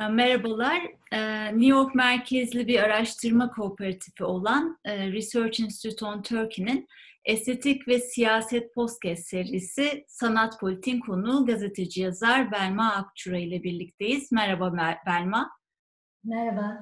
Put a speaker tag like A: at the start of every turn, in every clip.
A: Ee, merhabalar. Ee, New York merkezli bir araştırma kooperatifi olan e, Research Institute on Turkey'nin Estetik ve Siyaset Podcast serisi Sanat Politik'in konuğu gazeteci yazar Belma Akçura ile birlikteyiz. Merhaba Belma.
B: Merhaba.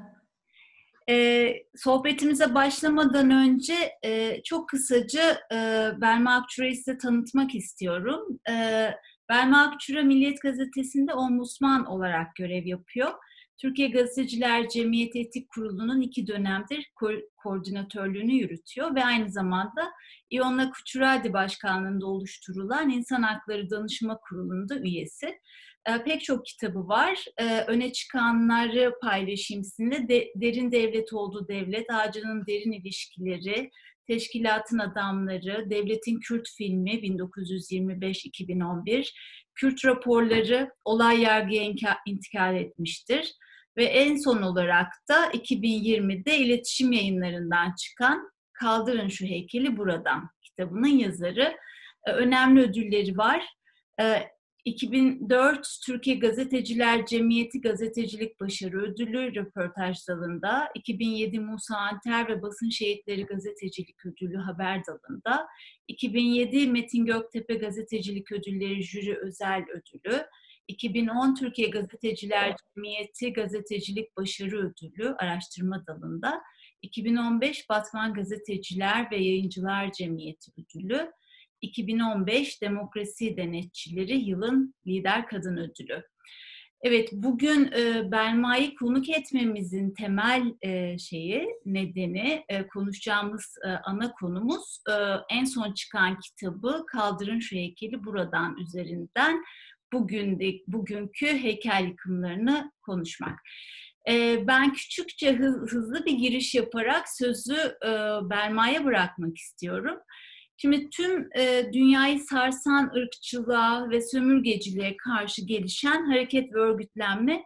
A: Ee, sohbetimize başlamadan önce e, çok kısaca e, Belma Akçura'yı size tanıtmak istiyorum. E, Belma Akçura Milliyet Gazetesi'nde ombudsman olarak görev yapıyor. Türkiye Gazeteciler Cemiyeti Etik Kurulu'nun iki dönemdir ko- koordinatörlüğünü yürütüyor ve aynı zamanda İonna Kuçuradi Başkanlığı'nda oluşturulan İnsan Hakları Danışma Kurulu'nda üyesi. E, pek çok kitabı var. E, öne çıkanları paylaşayım sizinle. De, derin devlet olduğu devlet, ağacının derin ilişkileri, Teşkilatın Adamları, Devletin Kürt filmi 1925-2011, Kürt raporları olay yargıya intikal etmiştir. Ve en son olarak da 2020'de iletişim yayınlarından çıkan Kaldırın Şu Heykeli Buradan kitabının yazarı. Ee, önemli ödülleri var. Ee, 2004 Türkiye Gazeteciler Cemiyeti Gazetecilik Başarı Ödülü röportaj dalında, 2007 Musa Anter ve Basın Şehitleri Gazetecilik Ödülü haber dalında, 2007 Metin Göktepe Gazetecilik Ödülleri Jüri Özel Ödülü, 2010 Türkiye Gazeteciler Cemiyeti Gazetecilik Başarı Ödülü araştırma dalında, 2015 Batman Gazeteciler ve Yayıncılar Cemiyeti Ödülü, 2015 Demokrasi Denetçileri Yılın Lider Kadın Ödülü. Evet, bugün e, Belma'yı konuk etmemizin temel e, şeyi, nedeni, e, konuşacağımız e, ana konumuz e, en son çıkan kitabı Kaldırın Şu Heykeli Buradan üzerinden bugün de, bugünkü heykel yıkımlarını konuşmak. E, ben küçükçe hız, hızlı bir giriş yaparak sözü e, Belma'ya bırakmak istiyorum. Şimdi tüm e, dünyayı sarsan ırkçılığa ve sömürgeciliğe karşı gelişen hareket ve örgütlenme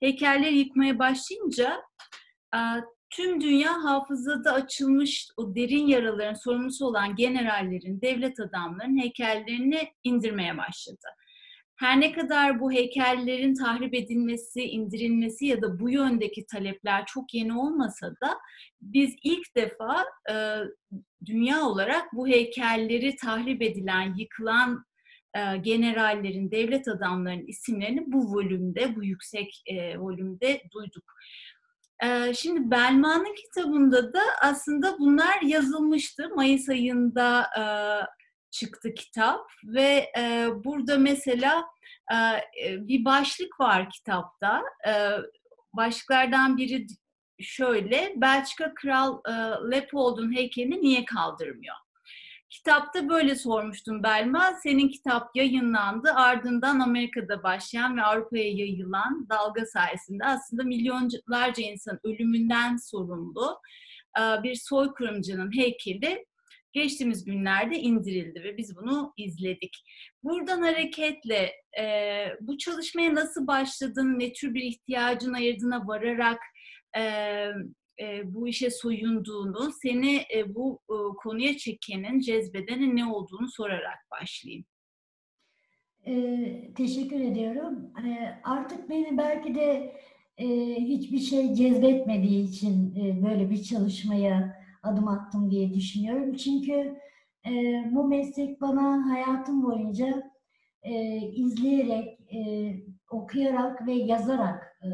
A: heykelleri yıkmaya başlayınca e, tüm dünya hafızada açılmış o derin yaraların sorumlusu olan generallerin, devlet adamlarının heykellerini indirmeye başladı. Her ne kadar bu heykellerin tahrip edilmesi, indirilmesi ya da bu yöndeki talepler çok yeni olmasa da biz ilk defa e, dünya olarak bu heykelleri tahrip edilen, yıkılan e, generallerin, devlet adamlarının isimlerini bu volümde, bu yüksek e, volümde duyduk. E, şimdi Belma'nın kitabında da aslında bunlar yazılmıştı. Mayıs ayında e, çıktı kitap ve burada mesela bir başlık var kitapta. Başlıklardan biri şöyle, Belçika Kral e, Leopold'un heykelini niye kaldırmıyor? Kitapta böyle sormuştum Belma. Senin kitap yayınlandı. Ardından Amerika'da başlayan ve Avrupa'ya yayılan dalga sayesinde aslında milyonlarca insan ölümünden sorumlu bir soykırımcının heykeli geçtiğimiz günlerde indirildi ve biz bunu izledik. Buradan hareketle e, bu çalışmaya nasıl başladın, ne tür bir ihtiyacın ayırdığına vararak e, e, bu işe soyunduğunu, seni e, bu e, konuya çekenin, cezbedenin ne olduğunu sorarak başlayayım.
B: Ee, teşekkür ediyorum. Ee, artık beni belki de e, hiçbir şey cezbetmediği için e, böyle bir çalışmaya adım attım diye düşünüyorum. Çünkü e, bu meslek bana hayatım boyunca e, izleyerek, e, okuyarak ve yazarak e,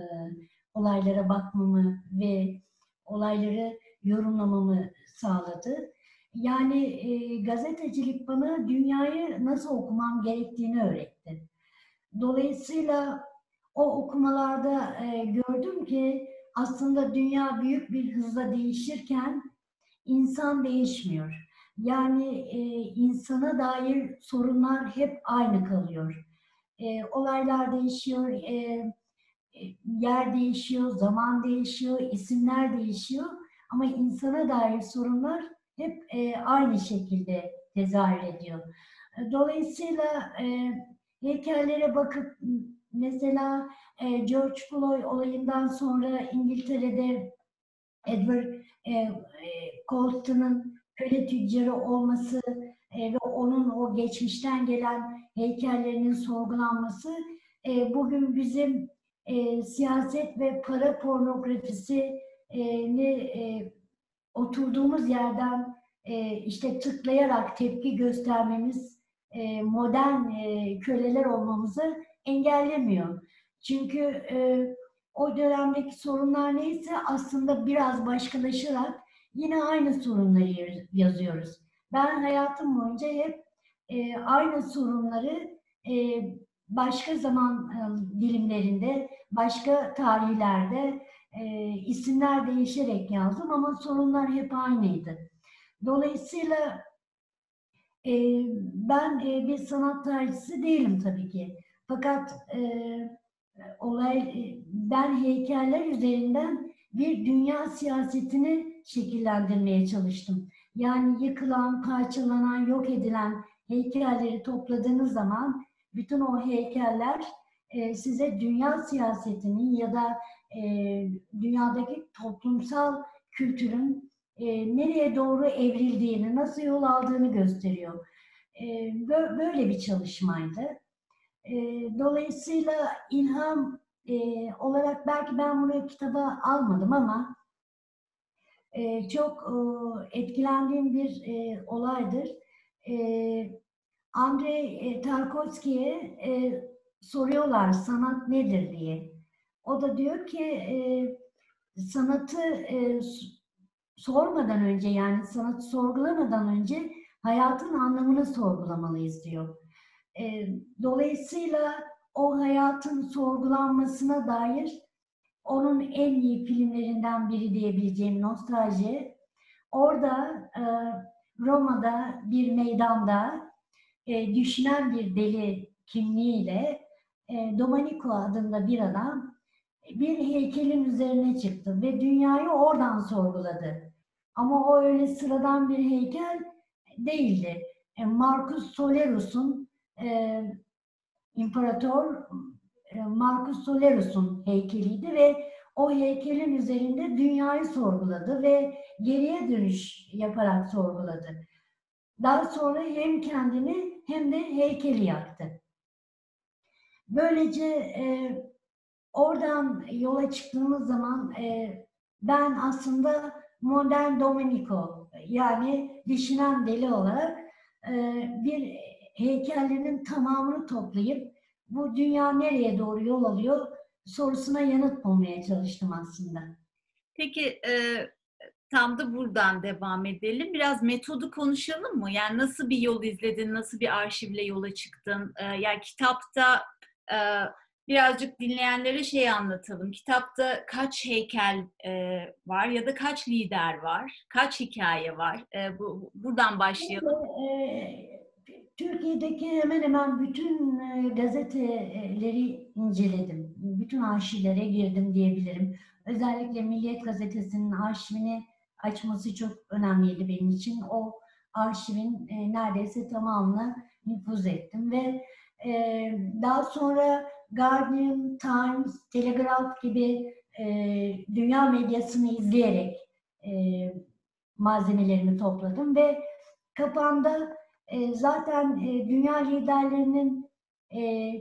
B: olaylara bakmamı ve olayları yorumlamamı sağladı. Yani e, gazetecilik bana dünyayı nasıl okumam gerektiğini öğretti. Dolayısıyla o okumalarda e, gördüm ki aslında dünya büyük bir hızla değişirken insan değişmiyor. Yani e, insana dair sorunlar hep aynı kalıyor. E, olaylar değişiyor, e, yer değişiyor, zaman değişiyor, isimler değişiyor. Ama insana dair sorunlar hep e, aynı şekilde tezahür ediyor. Dolayısıyla e, heykellere bakıp mesela e, George Floyd olayından sonra İngiltere'de Edward e, e, Colston'ın köle tüccarı olması e, ve onun o geçmişten gelen heykellerinin sorgulanması e, bugün bizim e, siyaset ve para pornografisi ne e, oturduğumuz yerden e, işte tıklayarak tepki göstermemiz e, modern e, köleler olmamızı engellemiyor. Çünkü e, o dönemdeki sorunlar neyse aslında biraz başkalaşarak yine aynı sorunları yazıyoruz. Ben hayatım boyunca hep e, aynı sorunları e, başka zaman e, dilimlerinde, başka tarihlerde e, isimler değişerek yazdım ama sorunlar hep aynıydı. Dolayısıyla e, ben e, bir sanat tarihçisi değilim tabii ki. Fakat e, olay e, ben heykeller üzerinden bir dünya siyasetini şekillendirmeye çalıştım. Yani yıkılan, parçalanan, yok edilen heykelleri topladığınız zaman bütün o heykeller e, size dünya siyasetinin ya da e, dünyadaki toplumsal kültürün e, nereye doğru evrildiğini, nasıl yol aldığını gösteriyor. E, böyle bir çalışmaydı. E, dolayısıyla ilham e, olarak belki ben bunu kitaba almadım ama çok etkilendiğim bir olaydır. E, Andrei Tarkovski'ye soruyorlar sanat nedir diye. O da diyor ki e, sanatı e, sormadan önce yani sanatı sorgulamadan önce hayatın anlamını sorgulamalıyız diyor. E, dolayısıyla o hayatın sorgulanmasına dair onun en iyi filmlerinden biri diyebileceğim Nostalji. Orada e, Roma'da bir meydanda e, düşünen bir deli kimliğiyle e, Domenico adında bir adam bir heykelin üzerine çıktı ve dünyayı oradan sorguladı. Ama o öyle sıradan bir heykel değildi. E, Marcus Solerus'un e, İmparator e, Marcus Solerus'un heykeliydi ve o heykelin üzerinde dünyayı sorguladı ve geriye dönüş yaparak sorguladı. Daha sonra hem kendini hem de heykeli yaktı. Böylece e, oradan yola çıktığımız zaman e, ben aslında modern Domenico yani düşünen deli olarak e, bir heykellerinin tamamını toplayıp bu dünya nereye doğru yol alıyor sorusuna yanıt bulmaya çalıştım aslında.
A: Peki e, tam da buradan devam edelim. Biraz metodu konuşalım mı? Yani nasıl bir yol izledin, nasıl bir arşivle yola çıktın? E, yani kitapta birazcık dinleyenlere şey anlatalım. Kitapta kaç heykel e, var ya da kaç lider var, kaç hikaye var? E, bu, buradan başlayalım.
B: E, Türkiye'deki hemen hemen bütün gazeteleri inceledim. Bütün arşivlere girdim diyebilirim. Özellikle Milliyet Gazetesi'nin arşivini açması çok önemliydi benim için. O arşivin neredeyse tamamını nüfuz ettim ve e, daha sonra Guardian, Times, Telegraph gibi dünya medyasını izleyerek malzemelerimi topladım ve kapağında e, zaten e, dünya liderlerinin e,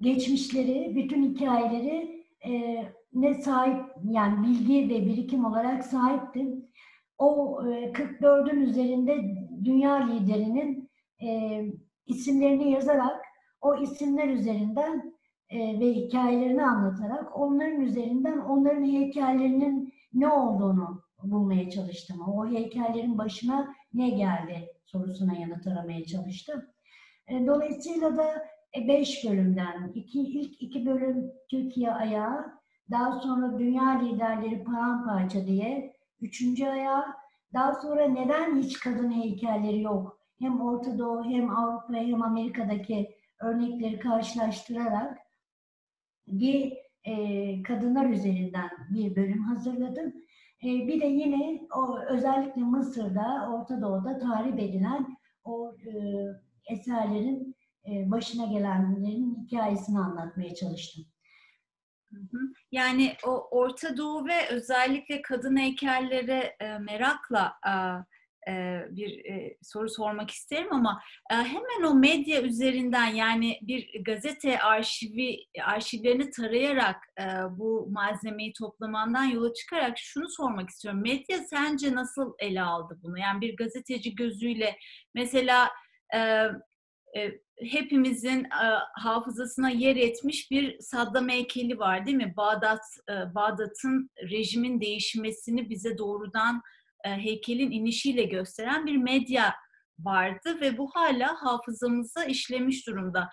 B: geçmişleri, bütün hikayeleri e, ne sahip yani bilgi ve birikim olarak sahiptim. O e, 44'ün üzerinde dünya liderinin e, isimlerini yazarak o isimler üzerinden e, ve hikayelerini anlatarak onların üzerinden onların heykellerinin ne olduğunu bulmaya çalıştım. O heykellerin başına ne geldi sorusuna yanıt aramaya çalıştım. E, dolayısıyla da e, beş bölümden, iki, ilk iki bölüm Türkiye ayağı, daha sonra Dünya Liderleri Paramparça diye üçüncü ayağı, daha sonra neden hiç kadın heykelleri yok? Hem Orta Doğu hem Avrupa hem Amerika'daki örnekleri karşılaştırarak bir e, kadınlar üzerinden bir bölüm hazırladım. E, bir de yine o özellikle Mısır'da, Orta Doğu'da tahrip edilen o e, eserlerin e, başına gelenlerin hikayesini anlatmaya çalıştım.
A: Yani o Orta Doğu ve özellikle kadın heykelleri e, merakla e, bir e, soru sormak isterim ama e, hemen o medya üzerinden yani bir gazete arşivi arşivlerini tarayarak bu malzemeyi toplamandan yola çıkarak şunu sormak istiyorum. Medya sence nasıl ele aldı bunu? Yani bir gazeteci gözüyle mesela hepimizin hafızasına yer etmiş bir Saddam heykeli var değil mi? Bağdat Bağdat'ın rejimin değişmesini bize doğrudan e, heykelin inişiyle gösteren bir medya vardı ve bu hala hafızamıza işlemiş durumda.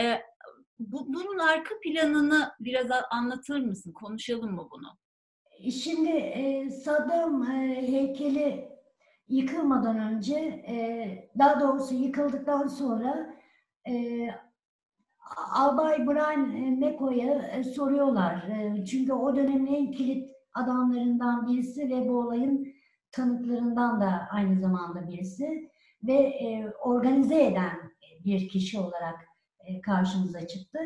A: E, bu, bunun arka planını biraz anlatır mısın? Konuşalım mı bunu?
B: Şimdi e, Saddam e, heykeli yıkılmadan önce, e, daha doğrusu yıkıldıktan sonra e, Albay Brian e, soruyorlar. E, çünkü o dönemin en kilit adamlarından birisi ve bu olayın tanıklarından da aynı zamanda birisi ve e, organize eden bir kişi olarak e, karşımıza çıktı.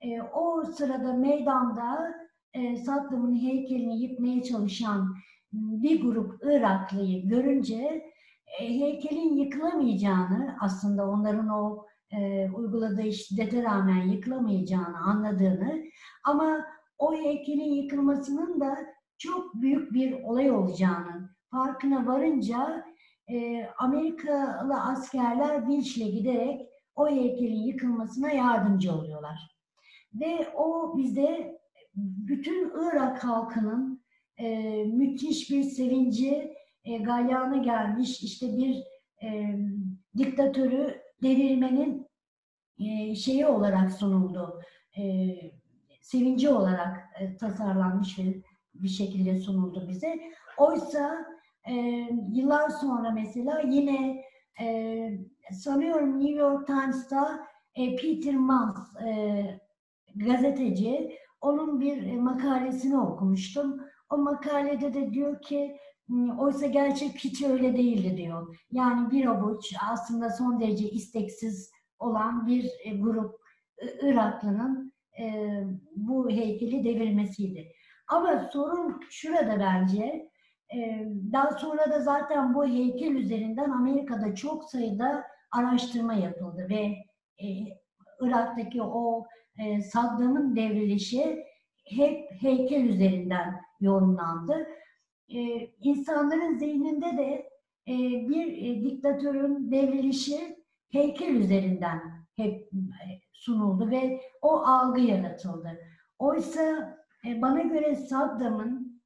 B: E, o sırada meydanda e, Saddam'ın heykelini yıkmaya çalışan bir grup Iraklıyı görünce e, heykelin yıkılamayacağını aslında onların o e, uyguladığı şiddete rağmen yıkılamayacağını anladığını ama o heykelin yıkılmasının da çok büyük bir olay olacağını farkına varınca e, Amerikalı askerler vinçle giderek o heykelin yıkılmasına yardımcı oluyorlar. Ve o bize bütün Irak halkının e, müthiş bir sevinci e, galyana gelmiş işte bir e, diktatörü devirmenin e, şeyi olarak sunuldu. E, sevinci olarak e, tasarlanmış ve bir şekilde sunuldu bize. Oysa e, yıllar sonra mesela yine e, sanıyorum New York Times'ta e, Peter Mans e, gazeteci onun bir makalesini okumuştum. O makalede de diyor ki hmm, oysa gerçek hiç öyle değildi diyor. Yani bir avuç aslında son derece isteksiz olan bir e, grup Iraklı'nın bu heykeli devirmesiydi. Ama sorun şurada bence daha sonra da zaten bu heykel üzerinden Amerika'da çok sayıda araştırma yapıldı ve e, Irak'taki o e, Saddam'ın devrilişi hep heykel üzerinden yorumlandı. E, insanların zihninde de bir diktatörün devrilişi heykel üzerinden hep sunuldu ve o algı yaratıldı. Oysa bana göre Saddam'ın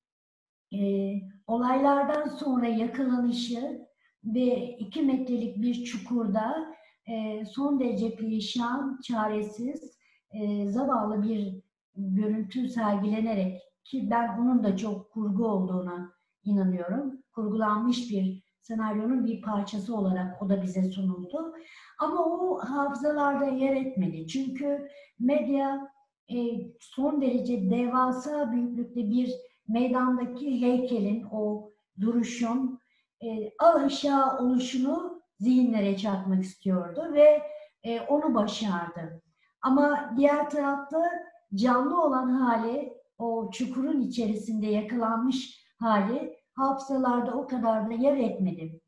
B: olaylardan sonra yakalanışı ve iki metrelik bir çukurda e, son derece perişan, çaresiz, e, zavallı bir görüntü sergilenerek ki ben onun da çok kurgu olduğuna inanıyorum. Kurgulanmış bir senaryonun bir parçası olarak o da bize sunuldu. Ama o hafızalarda yer etmedi. Çünkü medya e, son derece devasa büyüklükte bir meydandaki heykelin, o duruşun e, aşağı oluşunu zihinlere çarpmak istiyordu ve e, onu başardı. Ama diğer tarafta canlı olan hali, o çukurun içerisinde yakalanmış hali hafızalarda o kadar da yer etmedi.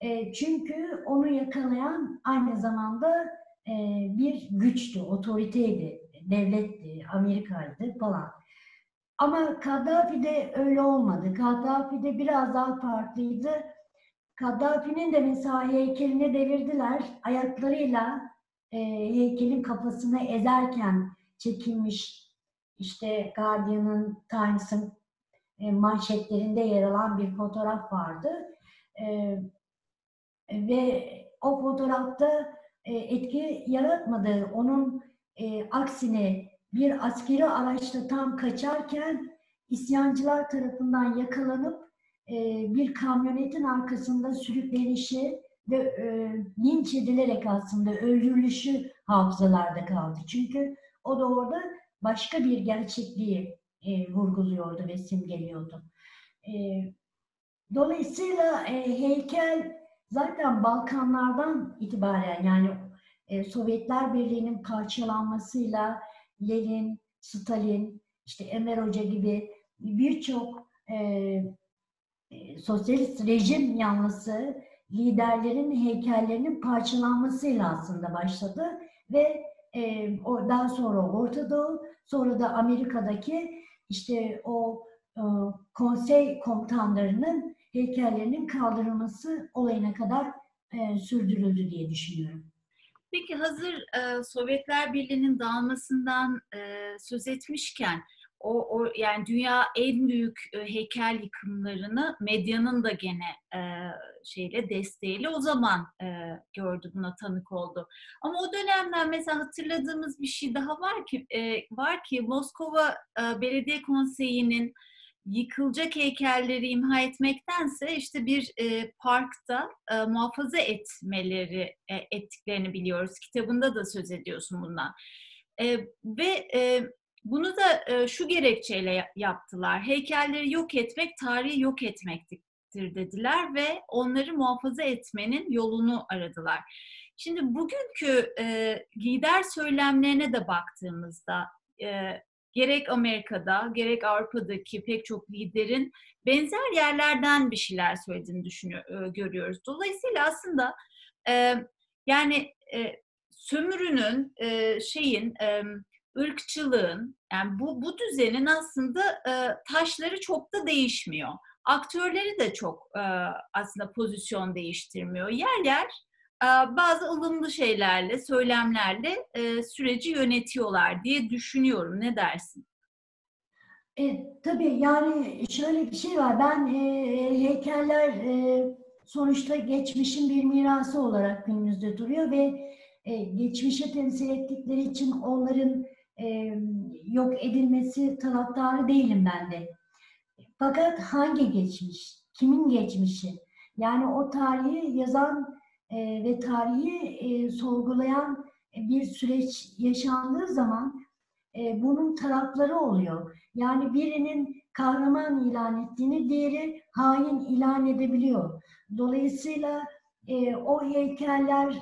B: E, çünkü onu yakalayan aynı zamanda e, bir güçtü, otoriteydi, devletti, Amerika'ydı falan. Ama Kaddafi'de öyle olmadı. Kaddafi'de biraz daha farklıydı. Kaddafi'nin de mesela heykelini devirdiler. Ayaklarıyla e, heykelin kafasını ezerken çekilmiş işte Guardian'ın, Times'ın e, manşetlerinde yer alan bir fotoğraf vardı. E, ve o fotoğrafta e, etki yaratmadı. Onun e, aksine bir askeri araçla tam kaçarken isyancılar tarafından yakalanıp e, bir kamyonetin arkasında sürüklenişi ve e, linç edilerek aslında öldürülüşü hafızalarda kaldı. Çünkü o da orada başka bir gerçekliği e, vurguluyordu ve simgeliyordu. E, dolayısıyla e, heykel zaten Balkanlardan itibaren yani e, Sovyetler Birliği'nin parçalanmasıyla Lenin, Stalin, işte Enver Hoca gibi birçok e, e, sosyalist rejim yanlısı liderlerin heykellerinin parçalanmasıyla aslında başladı ve e, daha sonra Orta Doğu, sonra da Amerika'daki işte o e, konsey komutanlarının heykellerinin kaldırılması olayına kadar e, sürdürüldü diye düşünüyorum.
A: Peki hazır e, Sovyetler Birliği'nin dağılmasından e, söz etmişken o, o yani dünya en büyük e, heykel yıkımlarını medyanın da gene e, şeyle desteğiyle o zaman e, gördü buna tanık oldu. Ama o dönemden mesela hatırladığımız bir şey daha var ki e, var ki Moskova e, Belediye Konseyi'nin yıkılacak heykelleri imha etmektense işte bir e, parkta e, muhafaza etmeleri e, ettiklerini biliyoruz. Kitabında da söz ediyorsun bundan. E, ve e, bunu da e, şu gerekçeyle yaptılar. Heykelleri yok etmek tarihi yok etmektir dediler ve onları muhafaza etmenin yolunu aradılar. Şimdi bugünkü e, lider söylemlerine de baktığımızda e, gerek Amerika'da gerek Avrupa'daki pek çok liderin benzer yerlerden bir şeyler söylediğini düşünüyor, görüyoruz. Dolayısıyla aslında e, yani e, sömürünün e, şeyin e, ırkçılığın yani bu bu düzenin aslında e, taşları çok da değişmiyor. Aktörleri de çok e, aslında pozisyon değiştirmiyor. Yer yer bazı ılımlı şeylerle, söylemlerle süreci yönetiyorlar diye düşünüyorum. Ne dersin?
B: E, tabii yani şöyle bir şey var. Ben e, heykeller e, sonuçta geçmişin bir mirası olarak günümüzde duruyor ve e, geçmişe temsil ettikleri için onların e, yok edilmesi taraftarı değilim ben de. Fakat hangi geçmiş? Kimin geçmişi? Yani o tarihi yazan e, ve tarihi e, sorgulayan bir süreç yaşandığı zaman e, bunun tarafları oluyor. Yani birinin kahraman ilan ettiğini diğeri hain ilan edebiliyor. Dolayısıyla e, o heykeller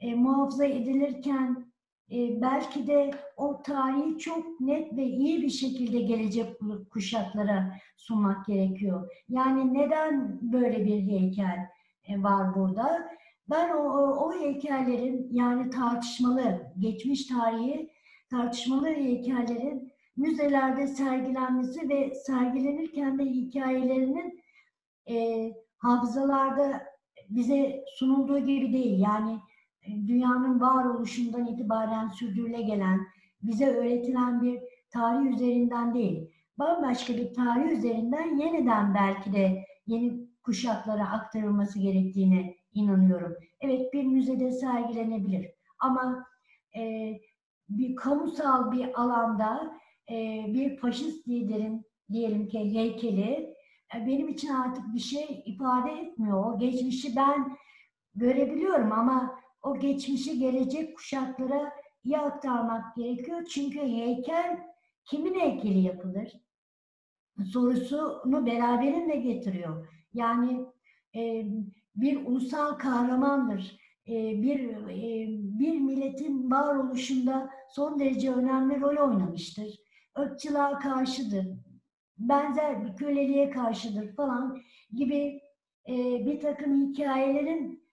B: e, muhafaza edilirken e, belki de o tarihi çok net ve iyi bir şekilde gelecek kuşaklara sunmak gerekiyor. Yani neden böyle bir heykel e, var burada? Ben o, o, heykellerin yani tartışmalı, geçmiş tarihi tartışmalı heykellerin müzelerde sergilenmesi ve sergilenirken de hikayelerinin e, hafızalarda bize sunulduğu gibi değil. Yani e, dünyanın varoluşundan itibaren sürdürüle gelen, bize öğretilen bir tarih üzerinden değil. Bambaşka bir tarih üzerinden yeniden belki de yeni kuşaklara aktarılması gerektiğini inanıyorum. Evet bir müzede sergilenebilir ama e, bir kamusal bir alanda e, bir faşist liderin diyelim ki heykeli e, benim için artık bir şey ifade etmiyor. O geçmişi ben görebiliyorum ama o geçmişi gelecek kuşaklara iyi aktarmak gerekiyor. Çünkü heykel kimin heykeli yapılır? Sorusunu beraberinde getiriyor. Yani e, bir ulusal kahramandır. E, bir e, bir milletin varoluşunda son derece önemli rol oynamıştır. Irkçılığa karşıdır. Benzer bir köleliğe karşıdır falan gibi e, bir takım hikayelerin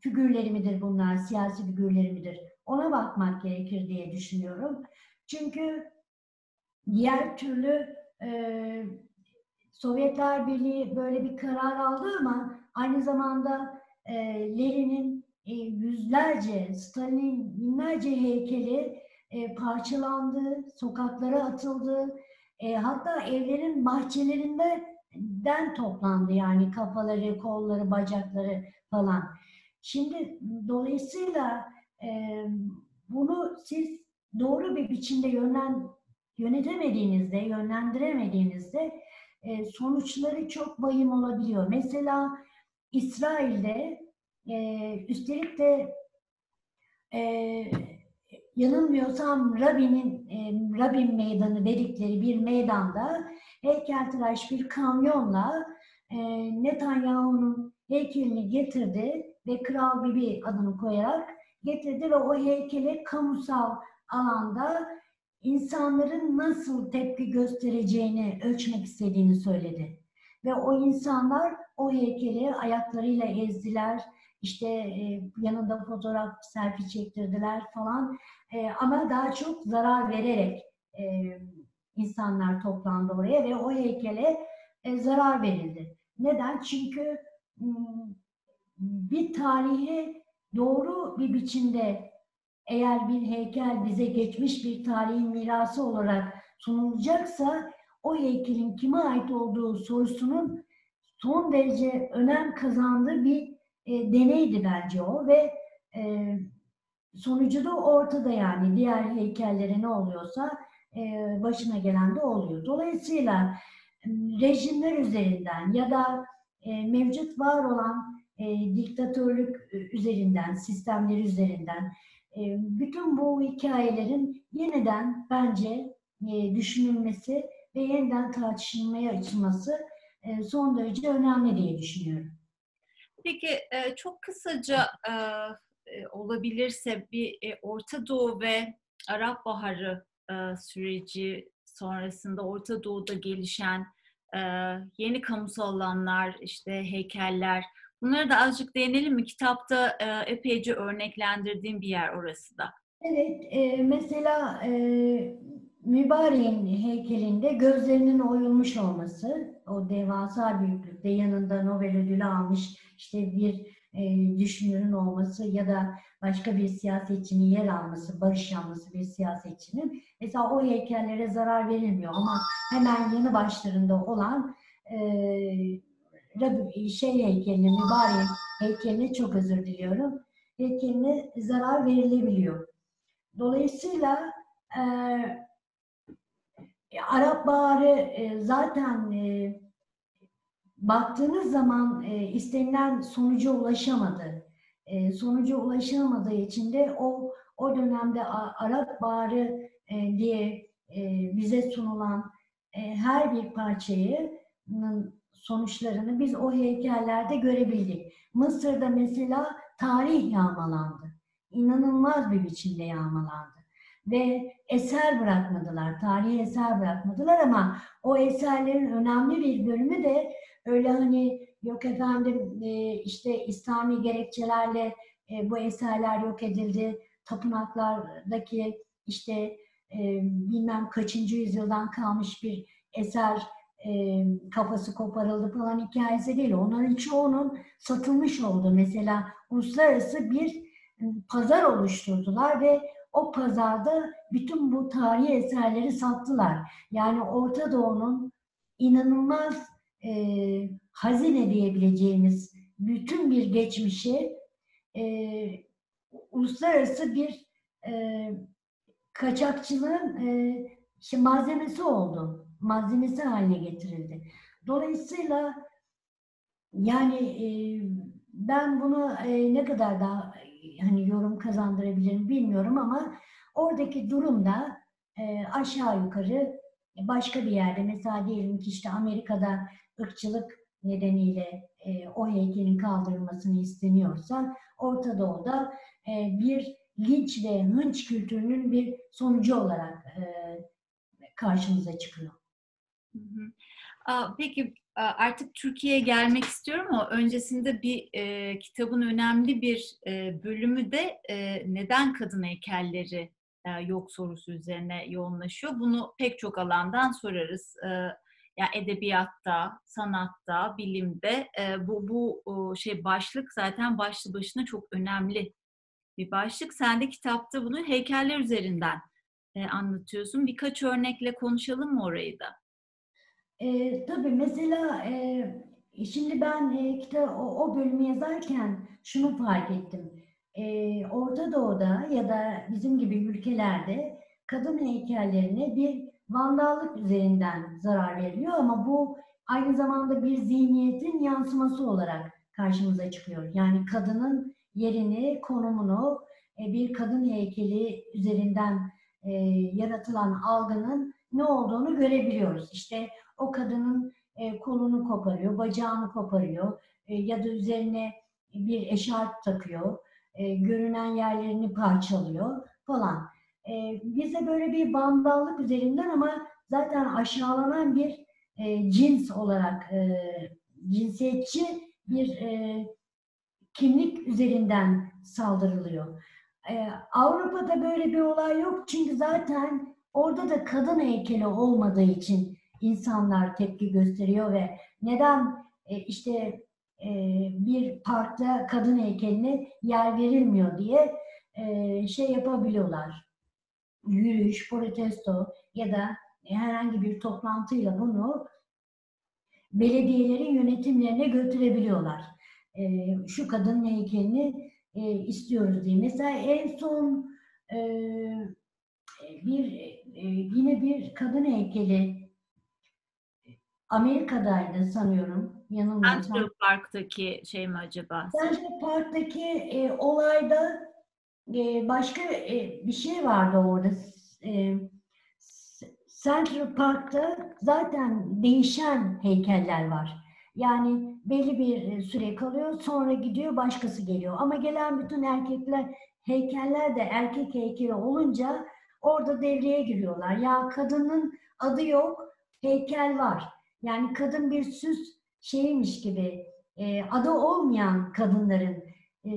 B: figürleri midir bunlar, siyasi figürleri midir? Ona bakmak gerekir diye düşünüyorum. Çünkü diğer türlü Sovyetler Birliği böyle bir karar aldı ama aynı zamanda e, Lenin'in e, yüzlerce, Stalin'in binlerce heykeli e, parçalandı, sokaklara atıldı. E, hatta evlerin bahçelerinden toplandı yani kafaları, kolları, bacakları falan. Şimdi dolayısıyla e, bunu siz doğru bir biçimde yönlen, yönetemediğinizde, yönlendiremediğinizde e, sonuçları çok vahim olabiliyor. Mesela İsrail'de e, üstelik de e, yanılmıyorsam Rabin'in e, Rabin Meydanı dedikleri bir meydanda heykeltıraş bir kamyonla e, Netanyahu'nun heykelini getirdi ve Kral Bibi adını koyarak getirdi ve o heykeli kamusal alanda insanların nasıl tepki göstereceğini ölçmek istediğini söyledi. Ve o insanlar o heykeli ayaklarıyla ezdiler. İşte e, yanında fotoğraf, selfie çektirdiler falan. E, ama daha çok zarar vererek e, insanlar toplandı oraya ve o heykele e, zarar verildi. Neden? Çünkü hmm, bir tarihi doğru bir biçimde eğer bir heykel bize geçmiş bir tarihin mirası olarak sunulacaksa o heykelin kime ait olduğu sorusunun son derece önem kazandığı bir e, deneydi bence o ve e, sonucu da ortada yani diğer heykellere ne oluyorsa e, başına gelen de oluyor. Dolayısıyla rejimler üzerinden ya da e, mevcut var olan e, diktatörlük üzerinden, sistemleri üzerinden e, bütün bu hikayelerin yeniden bence e, düşünülmesi ve yeniden tartışılmaya açılması e, son derece önemli diye düşünüyorum.
A: Peki e, çok kısaca e, olabilirse bir Orta Doğu ve Arap Baharı süreci sonrasında Orta Doğu'da gelişen yeni kamusal alanlar, işte heykeller, bunları da azıcık değinelim mi? Kitapta epeyce örneklendirdiğim bir yer orası da.
B: Evet, e, mesela e, Mübarek'in heykelinde gözlerinin oyulmuş olması, o devasa büyüklükte yanında Nobel ödülü almış işte bir e, düşünürün olması ya da başka bir siyasetçinin yer alması, barış yanlısı bir siyasetçinin mesela o heykellere zarar verilmiyor ama hemen yanı başlarında olan e, şey heykeline, mübarek heykeline çok özür diliyorum. Heykeline zarar verilebiliyor. Dolayısıyla e, Arap Baharı e, zaten e, baktığınız zaman e, istenilen sonuca ulaşamadı. Sonuca ulaşamadığı için de o o dönemde Arap Baharı diye e, bize sunulan her bir parçayı sonuçlarını biz o heykellerde görebildik. Mısır'da mesela tarih yağmalandı. İnanılmaz bir biçimde yağmalandı. Ve eser bırakmadılar, tarihi eser bırakmadılar ama o eserlerin önemli bir bölümü de öyle hani yok efendim e, işte İslami gerekçelerle e, bu eserler yok edildi. Tapınaklardaki işte e, bilmem kaçıncı yüzyıldan kalmış bir eser kafası koparıldı falan hikayesi değil. Onların çoğunun satılmış oldu. Mesela uluslararası bir pazar oluşturdular ve o pazarda bütün bu tarihi eserleri sattılar. Yani Orta Doğu'nun inanılmaz e, hazine diyebileceğimiz bütün bir geçmişi e, uluslararası bir e, kaçakçılığın e, malzemesi oldu. Malzemesi haline getirildi. Dolayısıyla yani e, ben bunu e, ne kadar daha hani yorum kazandırabilirim bilmiyorum ama oradaki durumda e, aşağı yukarı başka bir yerde mesela diyelim ki işte Amerika'da ırkçılık nedeniyle e, o heykelin kaldırılmasını isteniyorsa Orta Doğu'da e, bir linç ve hınç kültürünün bir sonucu olarak e, karşımıza çıkıyor.
A: Peki artık Türkiye'ye gelmek istiyorum ama öncesinde bir e, kitabın önemli bir e, bölümü de e, neden kadın heykelleri e, yok sorusu üzerine yoğunlaşıyor. Bunu pek çok alandan sorarız. E, yani edebiyatta, sanatta, bilimde e, bu bu o, şey başlık zaten başlı başına çok önemli bir başlık. Sen de kitapta bunu heykeller üzerinden e, anlatıyorsun. Birkaç örnekle konuşalım mı orayı da?
B: E, tabii mesela e, şimdi ben e, kitap, o, o bölümü yazarken şunu fark ettim. E, Orta Doğu'da ya da bizim gibi ülkelerde kadın heykellerine bir vandallık üzerinden zarar veriliyor ama bu aynı zamanda bir zihniyetin yansıması olarak karşımıza çıkıyor. Yani kadının yerini, konumunu e, bir kadın heykeli üzerinden e, yaratılan algının ne olduğunu görebiliyoruz. İşte o kadının e, kolunu koparıyor, bacağını koparıyor e, ya da üzerine bir eşarp takıyor, e, görünen yerlerini parçalıyor falan. E, bize böyle bir bandallık üzerinden ama zaten aşağılanan bir e, cins olarak e, cinsiyetçi bir e, kimlik üzerinden saldırılıyor. E, Avrupa'da böyle bir olay yok çünkü zaten orada da kadın heykeli olmadığı için insanlar tepki gösteriyor ve neden e, işte e, bir parkta kadın heykeline yer verilmiyor diye e, şey yapabiliyorlar. Yürüyüş, protesto ya da herhangi bir toplantıyla bunu belediyelerin yönetimlerine götürebiliyorlar. Şu kadın heykelini istiyoruz diye. Mesela en son bir yine bir kadın heykeli Amerika'daydı sanıyorum. Yanılmıyorsam.
A: Central Park'taki şey mi acaba?
B: Central Park'taki e, olayda e, başka e, bir şey vardı orada. E, Central Park'ta zaten değişen heykeller var. Yani belli bir süre kalıyor, sonra gidiyor, başkası geliyor. Ama gelen bütün erkekler, heykeller de erkek heykeli olunca orada devreye giriyorlar. Ya kadının adı yok, heykel var. Yani kadın bir süs şeymiş gibi, e, adı olmayan kadınların, e,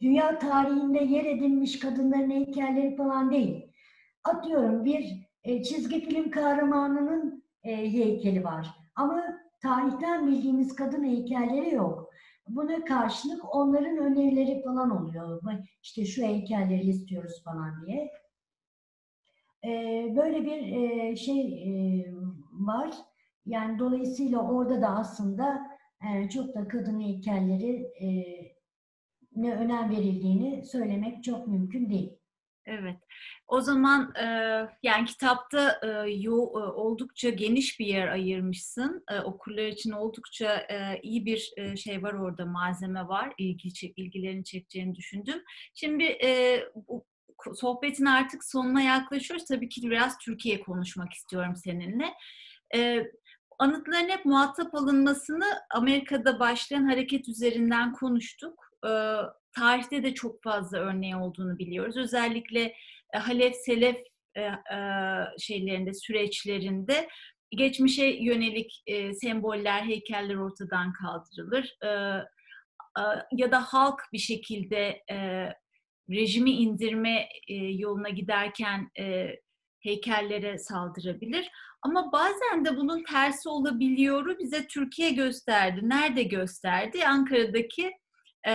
B: dünya tarihinde yer edinmiş kadınların heykelleri falan değil. Atıyorum bir e, çizgi film kahramanının e, heykeli var. Ama tarihten bildiğimiz kadın heykelleri yok. Buna karşılık onların önerileri falan oluyor. İşte şu heykelleri istiyoruz falan diye. E, böyle bir e, şey e, var. Yani dolayısıyla orada da aslında e, çok da kadın heykelleri e, ne önem verildiğini söylemek çok mümkün değil.
A: Evet. O zaman e, yani kitapta oldukça geniş bir yer ayırmışsın. E, okurlar için oldukça iyi bir şey var orada, malzeme var. İlgi, ilgilerini çekeceğini düşündüm. Şimdi bu, sohbetin artık sonuna yaklaşıyoruz. Tabii ki biraz Türkiye konuşmak istiyorum seninle. Anıtların hep muhatap alınmasını Amerika'da başlayan hareket üzerinden konuştuk. E, tarihte de çok fazla örneği olduğunu biliyoruz. Özellikle e, Halef Selef e, e, şeylerinde, süreçlerinde geçmişe yönelik e, semboller, heykeller ortadan kaldırılır. E, e, ya da halk bir şekilde e, rejimi indirme e, yoluna giderken e, heykellere saldırabilir. Ama bazen de bunun tersi olabiliyoru bize Türkiye gösterdi. Nerede gösterdi? Ankara'daki e,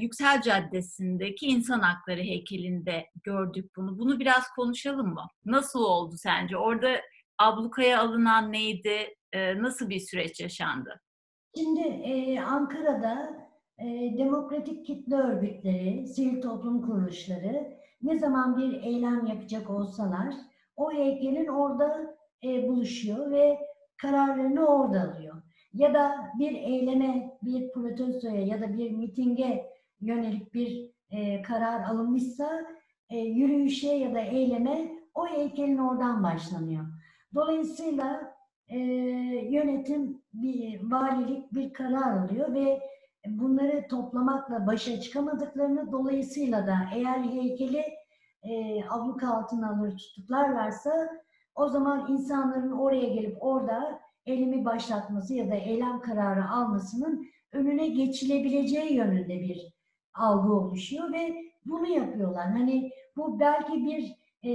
A: Yüksel Caddesi'ndeki insan hakları heykelinde gördük bunu. Bunu biraz konuşalım mı? Nasıl oldu sence? Orada ablukaya alınan neydi? E, nasıl bir süreç yaşandı?
B: Şimdi e, Ankara'da e, demokratik kitle örgütleri, sivil toplum kuruluşları ne zaman bir eylem yapacak olsalar o heykelin orada e, buluşuyor ve kararlarını orada alıyor ya da bir eyleme, bir protestoya ya da bir mitinge yönelik bir e, karar alınmışsa e, yürüyüşe ya da eyleme o heykelin oradan başlanıyor. Dolayısıyla e, yönetim, bir valilik bir karar alıyor ve bunları toplamakla başa çıkamadıklarını dolayısıyla da eğer heykeli e, abluka altına alır tutuklarlarsa o zaman insanların oraya gelip orada elimi başlatması ya da eylem kararı almasının önüne geçilebileceği yönünde bir algı oluşuyor ve bunu yapıyorlar. Hani bu belki bir e,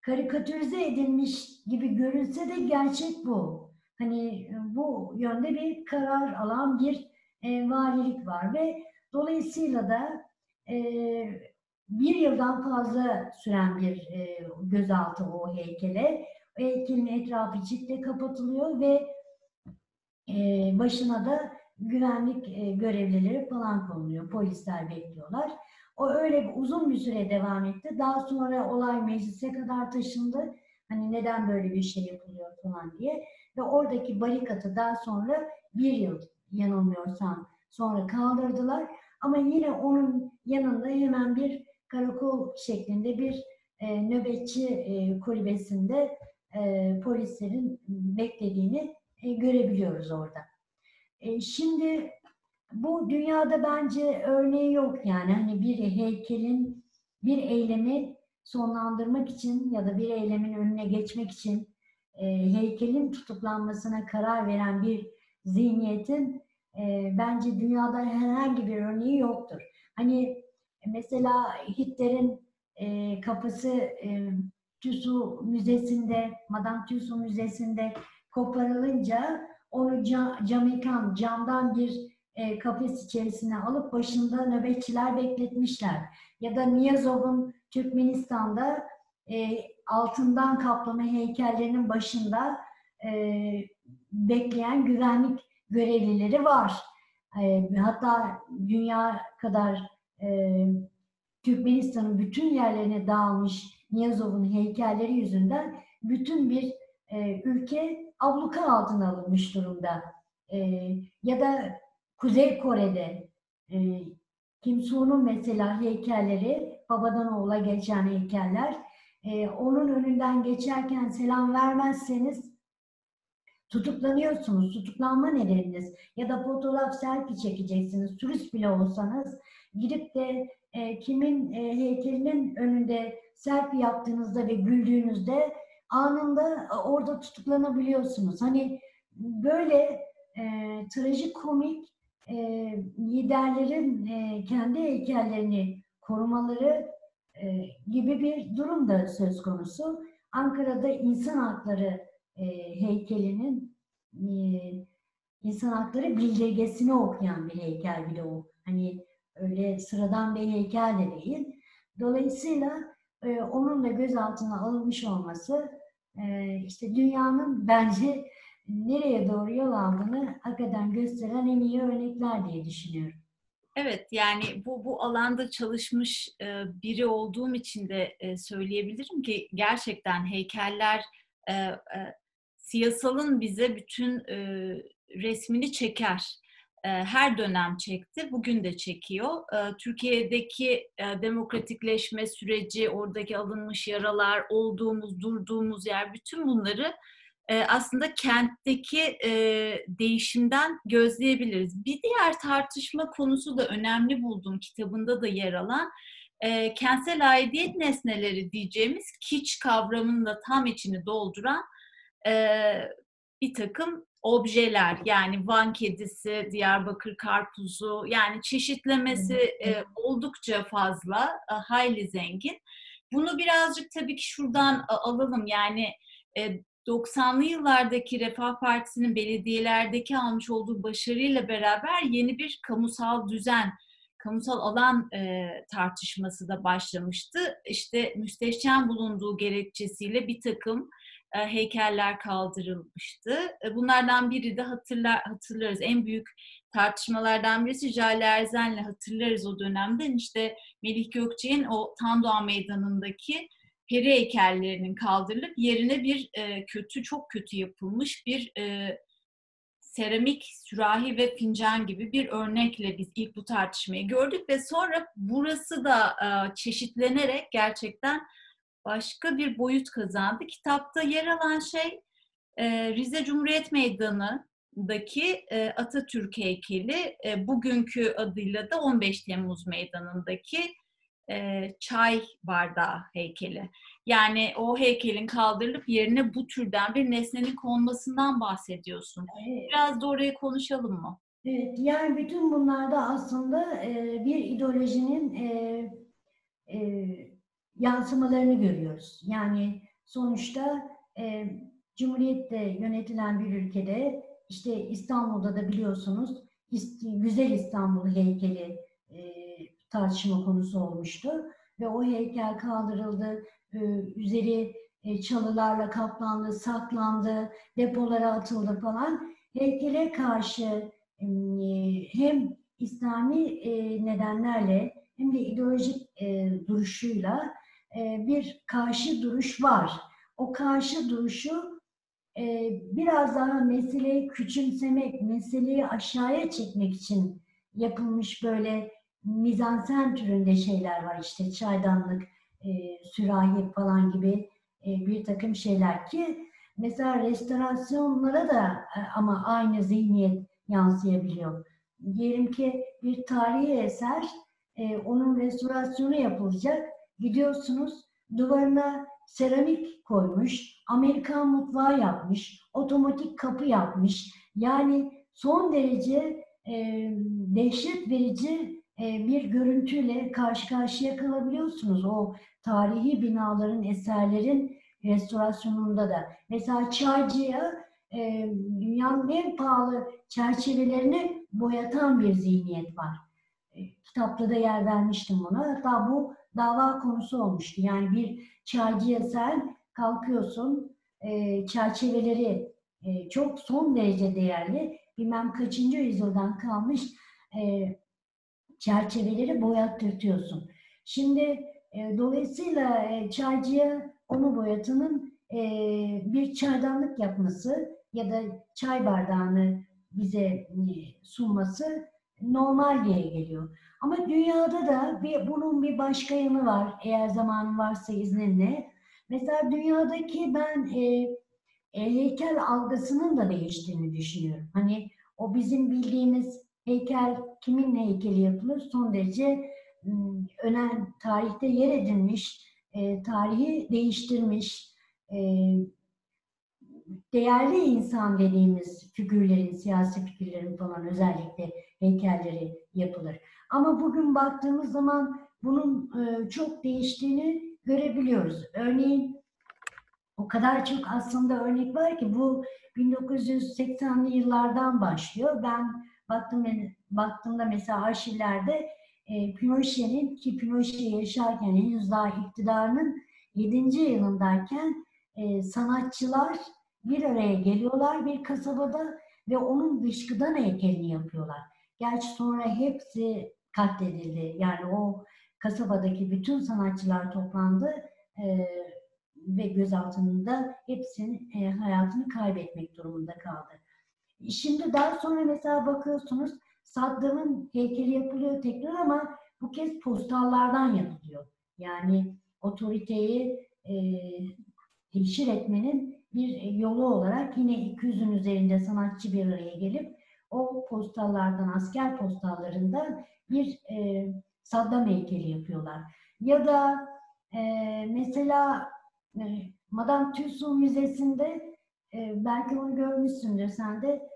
B: karikatürize edilmiş gibi görünse de gerçek bu. Hani bu yönde bir karar alan bir e, valilik var ve dolayısıyla da e, bir yıldan fazla süren bir e, gözaltı o heykele heykelin etrafı çitle kapatılıyor ve e, başına da güvenlik e, görevlileri falan konuluyor. Polisler bekliyorlar. O öyle uzun bir süre devam etti. Daha sonra olay meclise kadar taşındı. Hani neden böyle bir şey yapılıyor falan diye. Ve oradaki barikatı daha sonra bir yıl yanılmıyorsam sonra kaldırdılar. Ama yine onun yanında hemen bir karakol şeklinde bir e, nöbetçi e, kulübesinde e, polislerin beklediğini e, görebiliyoruz orada. E, şimdi bu dünyada bence örneği yok yani hani bir heykelin bir eylemi sonlandırmak için ya da bir eylemin önüne geçmek için e, heykelin tutuklanmasına karar veren bir zihniyetin e, bence dünyada herhangi bir örneği yoktur. Hani mesela Hitler'in e, kafası e, Tüsu Müzesi'nde, Madame Tüsu Müzesi'nde koparılınca onu cam, camikan, camdan bir e, kafes içerisine alıp başında nöbetçiler bekletmişler. Ya da Niyazov'un Türkmenistan'da e, altından kaplama heykellerinin başında e, bekleyen güvenlik görevlileri var. E, hatta dünya kadar e, Türkmenistan'ın bütün yerlerine dağılmış Niyazov'un heykelleri yüzünden bütün bir e, ülke abluka altına alınmış durumda. E, ya da Kuzey Kore'de e, Kim Su'nun mesela heykelleri, babadan oğula geçen heykeller, e, onun önünden geçerken selam vermezseniz tutuklanıyorsunuz. Tutuklanma nedeniniz ya da fotoğraf selfie çekeceksiniz. Turist bile olsanız gidip de e, kimin e, heykelinin önünde selfie yaptığınızda ve güldüğünüzde anında orada tutuklanabiliyorsunuz. Hani böyle e, trajikomik e, liderlerin e, kendi heykellerini korumaları e, gibi bir durum da söz konusu. Ankara'da insan hakları e, heykelinin e, insan hakları bildirgesini okuyan bir heykel bile o. Hani öyle sıradan bir heykel de değil. Dolayısıyla e, onun da gözaltına alınmış olması e, işte dünyanın bence nereye doğru yol aldığını hakikaten gösteren en iyi örnekler diye düşünüyorum.
A: Evet yani bu bu alanda çalışmış e, biri olduğum için de e, söyleyebilirim ki gerçekten heykeller e, siyasalın bize bütün e, resmini çeker. E, her dönem çekti, bugün de çekiyor. E, Türkiye'deki e, demokratikleşme süreci, oradaki alınmış yaralar, olduğumuz, durduğumuz yer, bütün bunları aslında kentteki değişimden gözleyebiliriz. Bir diğer tartışma konusu da önemli buldum kitabında da yer alan kentsel aidiyet nesneleri diyeceğimiz kiç kavramının da tam içini dolduran bir takım objeler yani Van kedisi, Diyarbakır karpuzu yani çeşitlemesi e, oldukça fazla, e, hayli zengin. Bunu birazcık tabii ki şuradan alalım yani e, 90'lı yıllardaki Refah Partisi'nin belediyelerdeki almış olduğu başarıyla beraber yeni bir kamusal düzen, kamusal alan e, tartışması da başlamıştı. İşte müstehcen bulunduğu gerekçesiyle bir takım e, heykeller kaldırılmıştı. E, bunlardan biri de hatırlar, hatırlarız. En büyük tartışmalardan birisi Jale Erzen'le hatırlarız o dönemden. İşte Melih Gökçe'nin o Tandoğan Meydanı'ndaki peri heykellerinin kaldırılıp yerine bir e, kötü, çok kötü yapılmış bir e, seramik sürahi ve fincan gibi bir örnekle biz ilk bu tartışmayı gördük ve sonra burası da e, çeşitlenerek gerçekten başka bir boyut kazandı. Kitapta yer alan şey e, Rize Cumhuriyet Meydanı'ndaki e, Atatürk heykeli, e, bugünkü adıyla da 15 Temmuz Meydanı'ndaki e, çay bardağı heykeli. Yani o heykelin kaldırılıp yerine bu türden bir nesnenin konmasından bahsediyorsun. Biraz da orayı konuşalım mı?
B: Evet, yani bütün bunlarda aslında e, bir ideolojinin e, e, yansımalarını görüyoruz. Yani sonuçta e, Cumhuriyet'te yönetilen bir ülkede işte İstanbul'da da biliyorsunuz Güzel İstanbul heykeli e, tartışma konusu olmuştu. Ve o heykel kaldırıldı, e, üzeri e, çalılarla kaplandı, saklandı, depolara atıldı falan. Heykele karşı e, hem İslami e, nedenlerle hem de ideolojik e, duruşuyla bir karşı duruş var. O karşı duruşu e, biraz daha meseleyi küçümsemek, meseleyi aşağıya çekmek için yapılmış böyle mizansen türünde şeyler var işte çaydanlık, e, sürahi falan gibi e, bir takım şeyler ki mesela restorasyonlara da e, ama aynı zihniyet yansıyabiliyor. Diyelim ki bir tarihi eser e, onun restorasyonu yapılacak. Gidiyorsunuz duvarına seramik koymuş, Amerikan mutfağı yapmış, otomatik kapı yapmış. Yani son derece e, dehşet verici e, bir görüntüyle karşı karşıya kalabiliyorsunuz. O tarihi binaların, eserlerin restorasyonunda da. Mesela Çaycı'ya e, dünyanın en pahalı çerçevelerini boyatan bir zihniyet var. E, kitapta da yer vermiştim buna. Hatta bu dava konusu olmuştu. Yani bir çaycıya sen kalkıyorsun, e, çerçeveleri e, çok son derece değerli, bilmem kaçıncı yüzyıldan kalmış e, çerçeveleri boyattırtıyorsun. Şimdi e, dolayısıyla e, çaycıya onu boyatanın e, bir çaydanlık yapması ya da çay bardağını bize e, sunması normal diye geliyor. Ama dünyada da bir, bunun bir başka yanı var eğer zamanın varsa izninle. Mesela dünyadaki ben e, e, heykel algısının da değiştiğini düşünüyorum. Hani o bizim bildiğimiz heykel kimin heykeli yapılır son derece önemli tarihte yer edinmiş, e, tarihi değiştirmiş, e, değerli insan dediğimiz figürlerin, siyasi figürlerin falan özellikle heykelleri yapılır. Ama bugün baktığımız zaman bunun e, çok değiştiğini görebiliyoruz. Örneğin o kadar çok aslında örnek var ki bu 1980'li yıllardan başlıyor. Ben baktım baktığımda mesela arşivlerde e, Pinochet'in ki Pinochet yaşarken henüz daha iktidarının 7. yılındayken e, sanatçılar bir araya geliyorlar bir kasabada ve onun dışkıdan heykelini yapıyorlar. Gerçi sonra hepsi katledildi. Yani o kasabadaki bütün sanatçılar toplandı e, ve gözaltında hepsinin e, hayatını kaybetmek durumunda kaldı. Şimdi daha sonra mesela bakıyorsunuz Saddam'ın heykeli yapılıyor tekrar ama bu kez postallardan yapılıyor. Yani otoriteyi e, teşhir etmenin bir yolu olarak yine 200'ün üzerinde sanatçı bir araya gelip o postallardan, asker postallarından bir e, Saddam heykeli yapıyorlar. Ya da e, mesela e, Madame Tussauds Müzesi'nde e, belki onu görmüşsündür sen de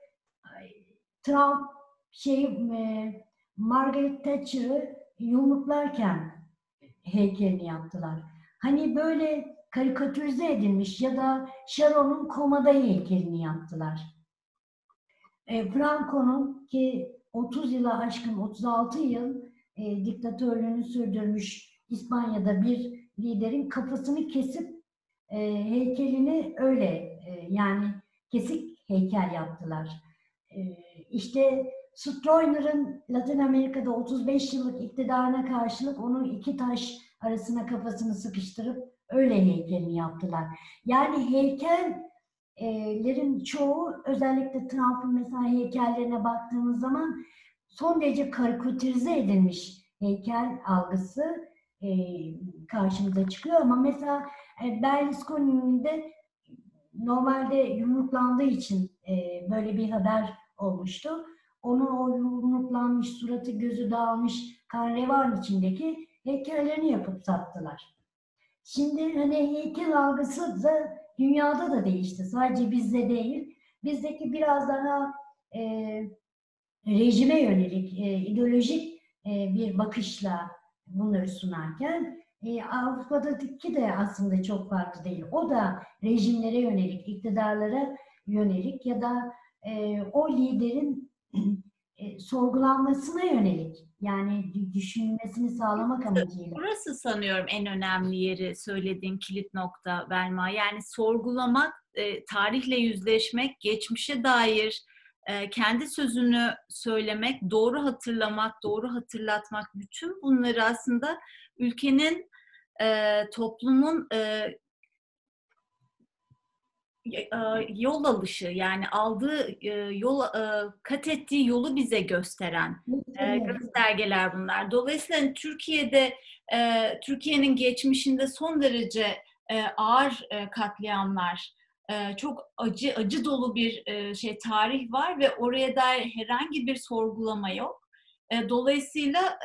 B: Trump şey e, Margaret Thatcher'ı yumruklarken heykelini yaptılar. Hani böyle karikatürize edilmiş ya da Sharon'un komada heykelini yaptılar. E, Franco'nun ki 30 yıla aşkın 36 yıl e, diktatörlüğünü sürdürmüş İspanya'da bir liderin kafasını kesip e, heykelini öyle e, yani kesik heykel yaptılar. E, işte Stroiner'ın Latin Amerika'da 35 yıllık iktidarına karşılık onun iki taş arasına kafasını sıkıştırıp öyle heykelini yaptılar. Yani heykellerin çoğu özellikle Trump'ın mesela heykellerine baktığımız zaman son derece karikatürize edilmiş heykel algısı e, karşımıza çıkıyor ama mesela e, Berlusconi'nin de normalde yumruklandığı için e, böyle bir haber olmuştu. Onun o yumruklanmış suratı gözü dağılmış kan içindeki heykellerini yapıp sattılar. Şimdi hani heykel algısı da dünyada da değişti. Sadece bizde değil. Bizdeki biraz daha e, rejime yönelik, e, ideolojik e, bir bakışla bunları sunarken e, Avrupa'daki de aslında çok farklı değil. O da rejimlere yönelik, iktidarlara yönelik ya da e, o liderin e, sorgulanmasına yönelik yani düşünmesini sağlamak amacıyla.
A: Burası sanıyorum en önemli yeri söylediğin kilit nokta Belma. Yani sorgulamak, e, tarihle yüzleşmek, geçmişe dair e, kendi sözünü söylemek, doğru hatırlamak, doğru hatırlatmak bütün bunları aslında ülkenin, e, toplumun e, yol alışı yani aldığı yol kat ettiği yolu bize gösteren göstergeler bunlar. Dolayısıyla hani Türkiye'de Türkiye'nin geçmişinde son derece ağır katliamlar, çok acı acı dolu bir şey tarih var ve oraya dair herhangi bir sorgulama yok. Dolayısıyla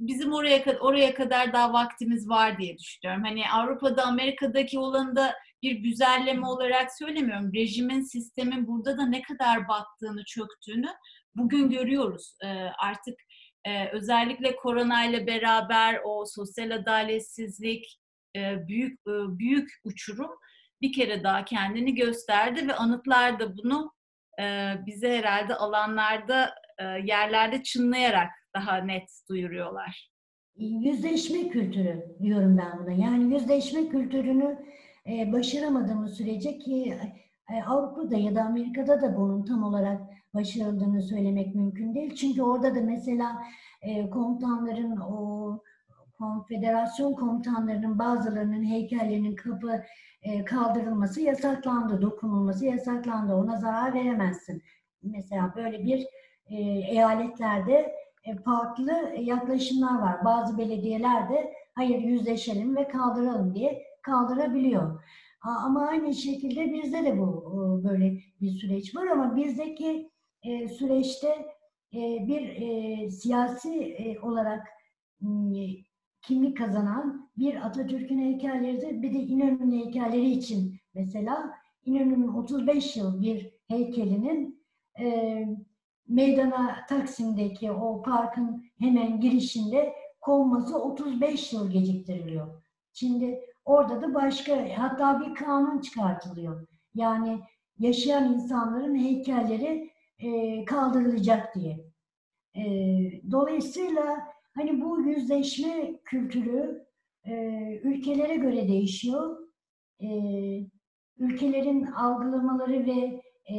A: bizim oraya oraya kadar daha vaktimiz var diye düşünüyorum. Hani Avrupa'da, Amerika'daki olanı da bir güzelleme olarak söylemiyorum. Rejimin, sistemin burada da ne kadar battığını, çöktüğünü bugün görüyoruz. Ee, artık e, özellikle korona ile beraber o sosyal adaletsizlik, e, büyük e, büyük uçurum bir kere daha kendini gösterdi ve anıtlar da bunu bize herhalde alanlarda, yerlerde çınlayarak daha net duyuruyorlar.
B: Yüzleşme kültürü diyorum ben buna. Yani yüzleşme kültürünü başaramadığımız sürece ki Avrupa'da ya da Amerika'da da bunun tam olarak başarıldığını söylemek mümkün değil. Çünkü orada da mesela komutanların o konfederasyon komutanlarının bazılarının heykellerinin kapı kaldırılması yasaklandı, dokunulması yasaklandı. Ona zarar veremezsin. Mesela böyle bir eyaletlerde farklı yaklaşımlar var. Bazı belediyelerde hayır yüzleşelim ve kaldıralım diye kaldırabiliyor. Ama aynı şekilde bizde de bu böyle bir süreç var ama bizdeki süreçte bir siyasi olarak kimlik kazanan bir Atatürk'ün heykelleri bir de İnönü'nün heykelleri için mesela İnönü'nün 35 yıl bir heykelinin e, meydana Taksim'deki o parkın hemen girişinde konması 35 yıl geciktiriliyor. Şimdi orada da başka hatta bir kanun çıkartılıyor. Yani yaşayan insanların heykelleri e, kaldırılacak diye. E, dolayısıyla Hani bu yüzleşme kültürü e, ülkelere göre değişiyor. E, ülkelerin algılamaları ve e,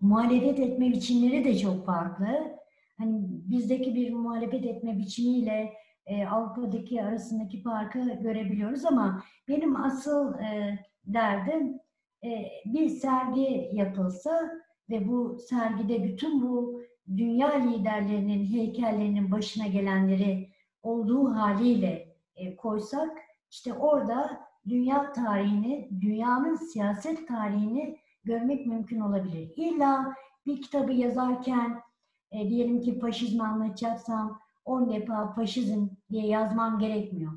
B: muhalefet etme biçimleri de çok farklı. Hani bizdeki bir muhalefet etme biçimiyle e, Avrupa'daki arasındaki farkı görebiliyoruz ama benim asıl e, derdim e, bir sergi yapılsa ve bu sergide bütün bu dünya liderlerinin heykellerinin başına gelenleri olduğu haliyle e, koysak işte orada dünya tarihini, dünyanın siyaset tarihini görmek mümkün olabilir. İlla bir kitabı yazarken e, diyelim ki faşizmi anlatacaksam 10 defa faşizm diye yazmam gerekmiyor.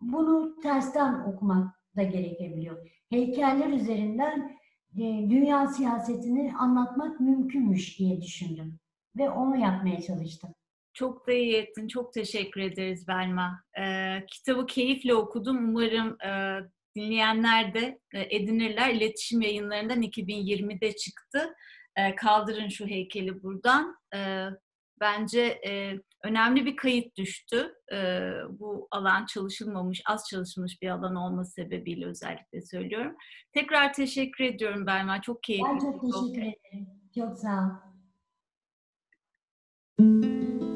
B: Bunu tersten okumak da gerekebiliyor. Heykeller üzerinden e, dünya siyasetini anlatmak mümkünmüş diye düşündüm ve onu yapmaya çalıştım.
A: Çok da iyi ettin. Çok teşekkür ederiz Belma. Ee, kitabı keyifle okudum. Umarım e, dinleyenler de e, edinirler. İletişim yayınlarından 2020'de çıktı. E, kaldırın şu heykeli buradan. E, bence önemli bir kayıt düştü. Bu alan çalışılmamış, az çalışılmış bir alan olması sebebiyle özellikle söylüyorum. Tekrar teşekkür ediyorum Belma. Çok keyifli.
B: Ben çok teşekkür ederim. Çok sağ ol. Thank you.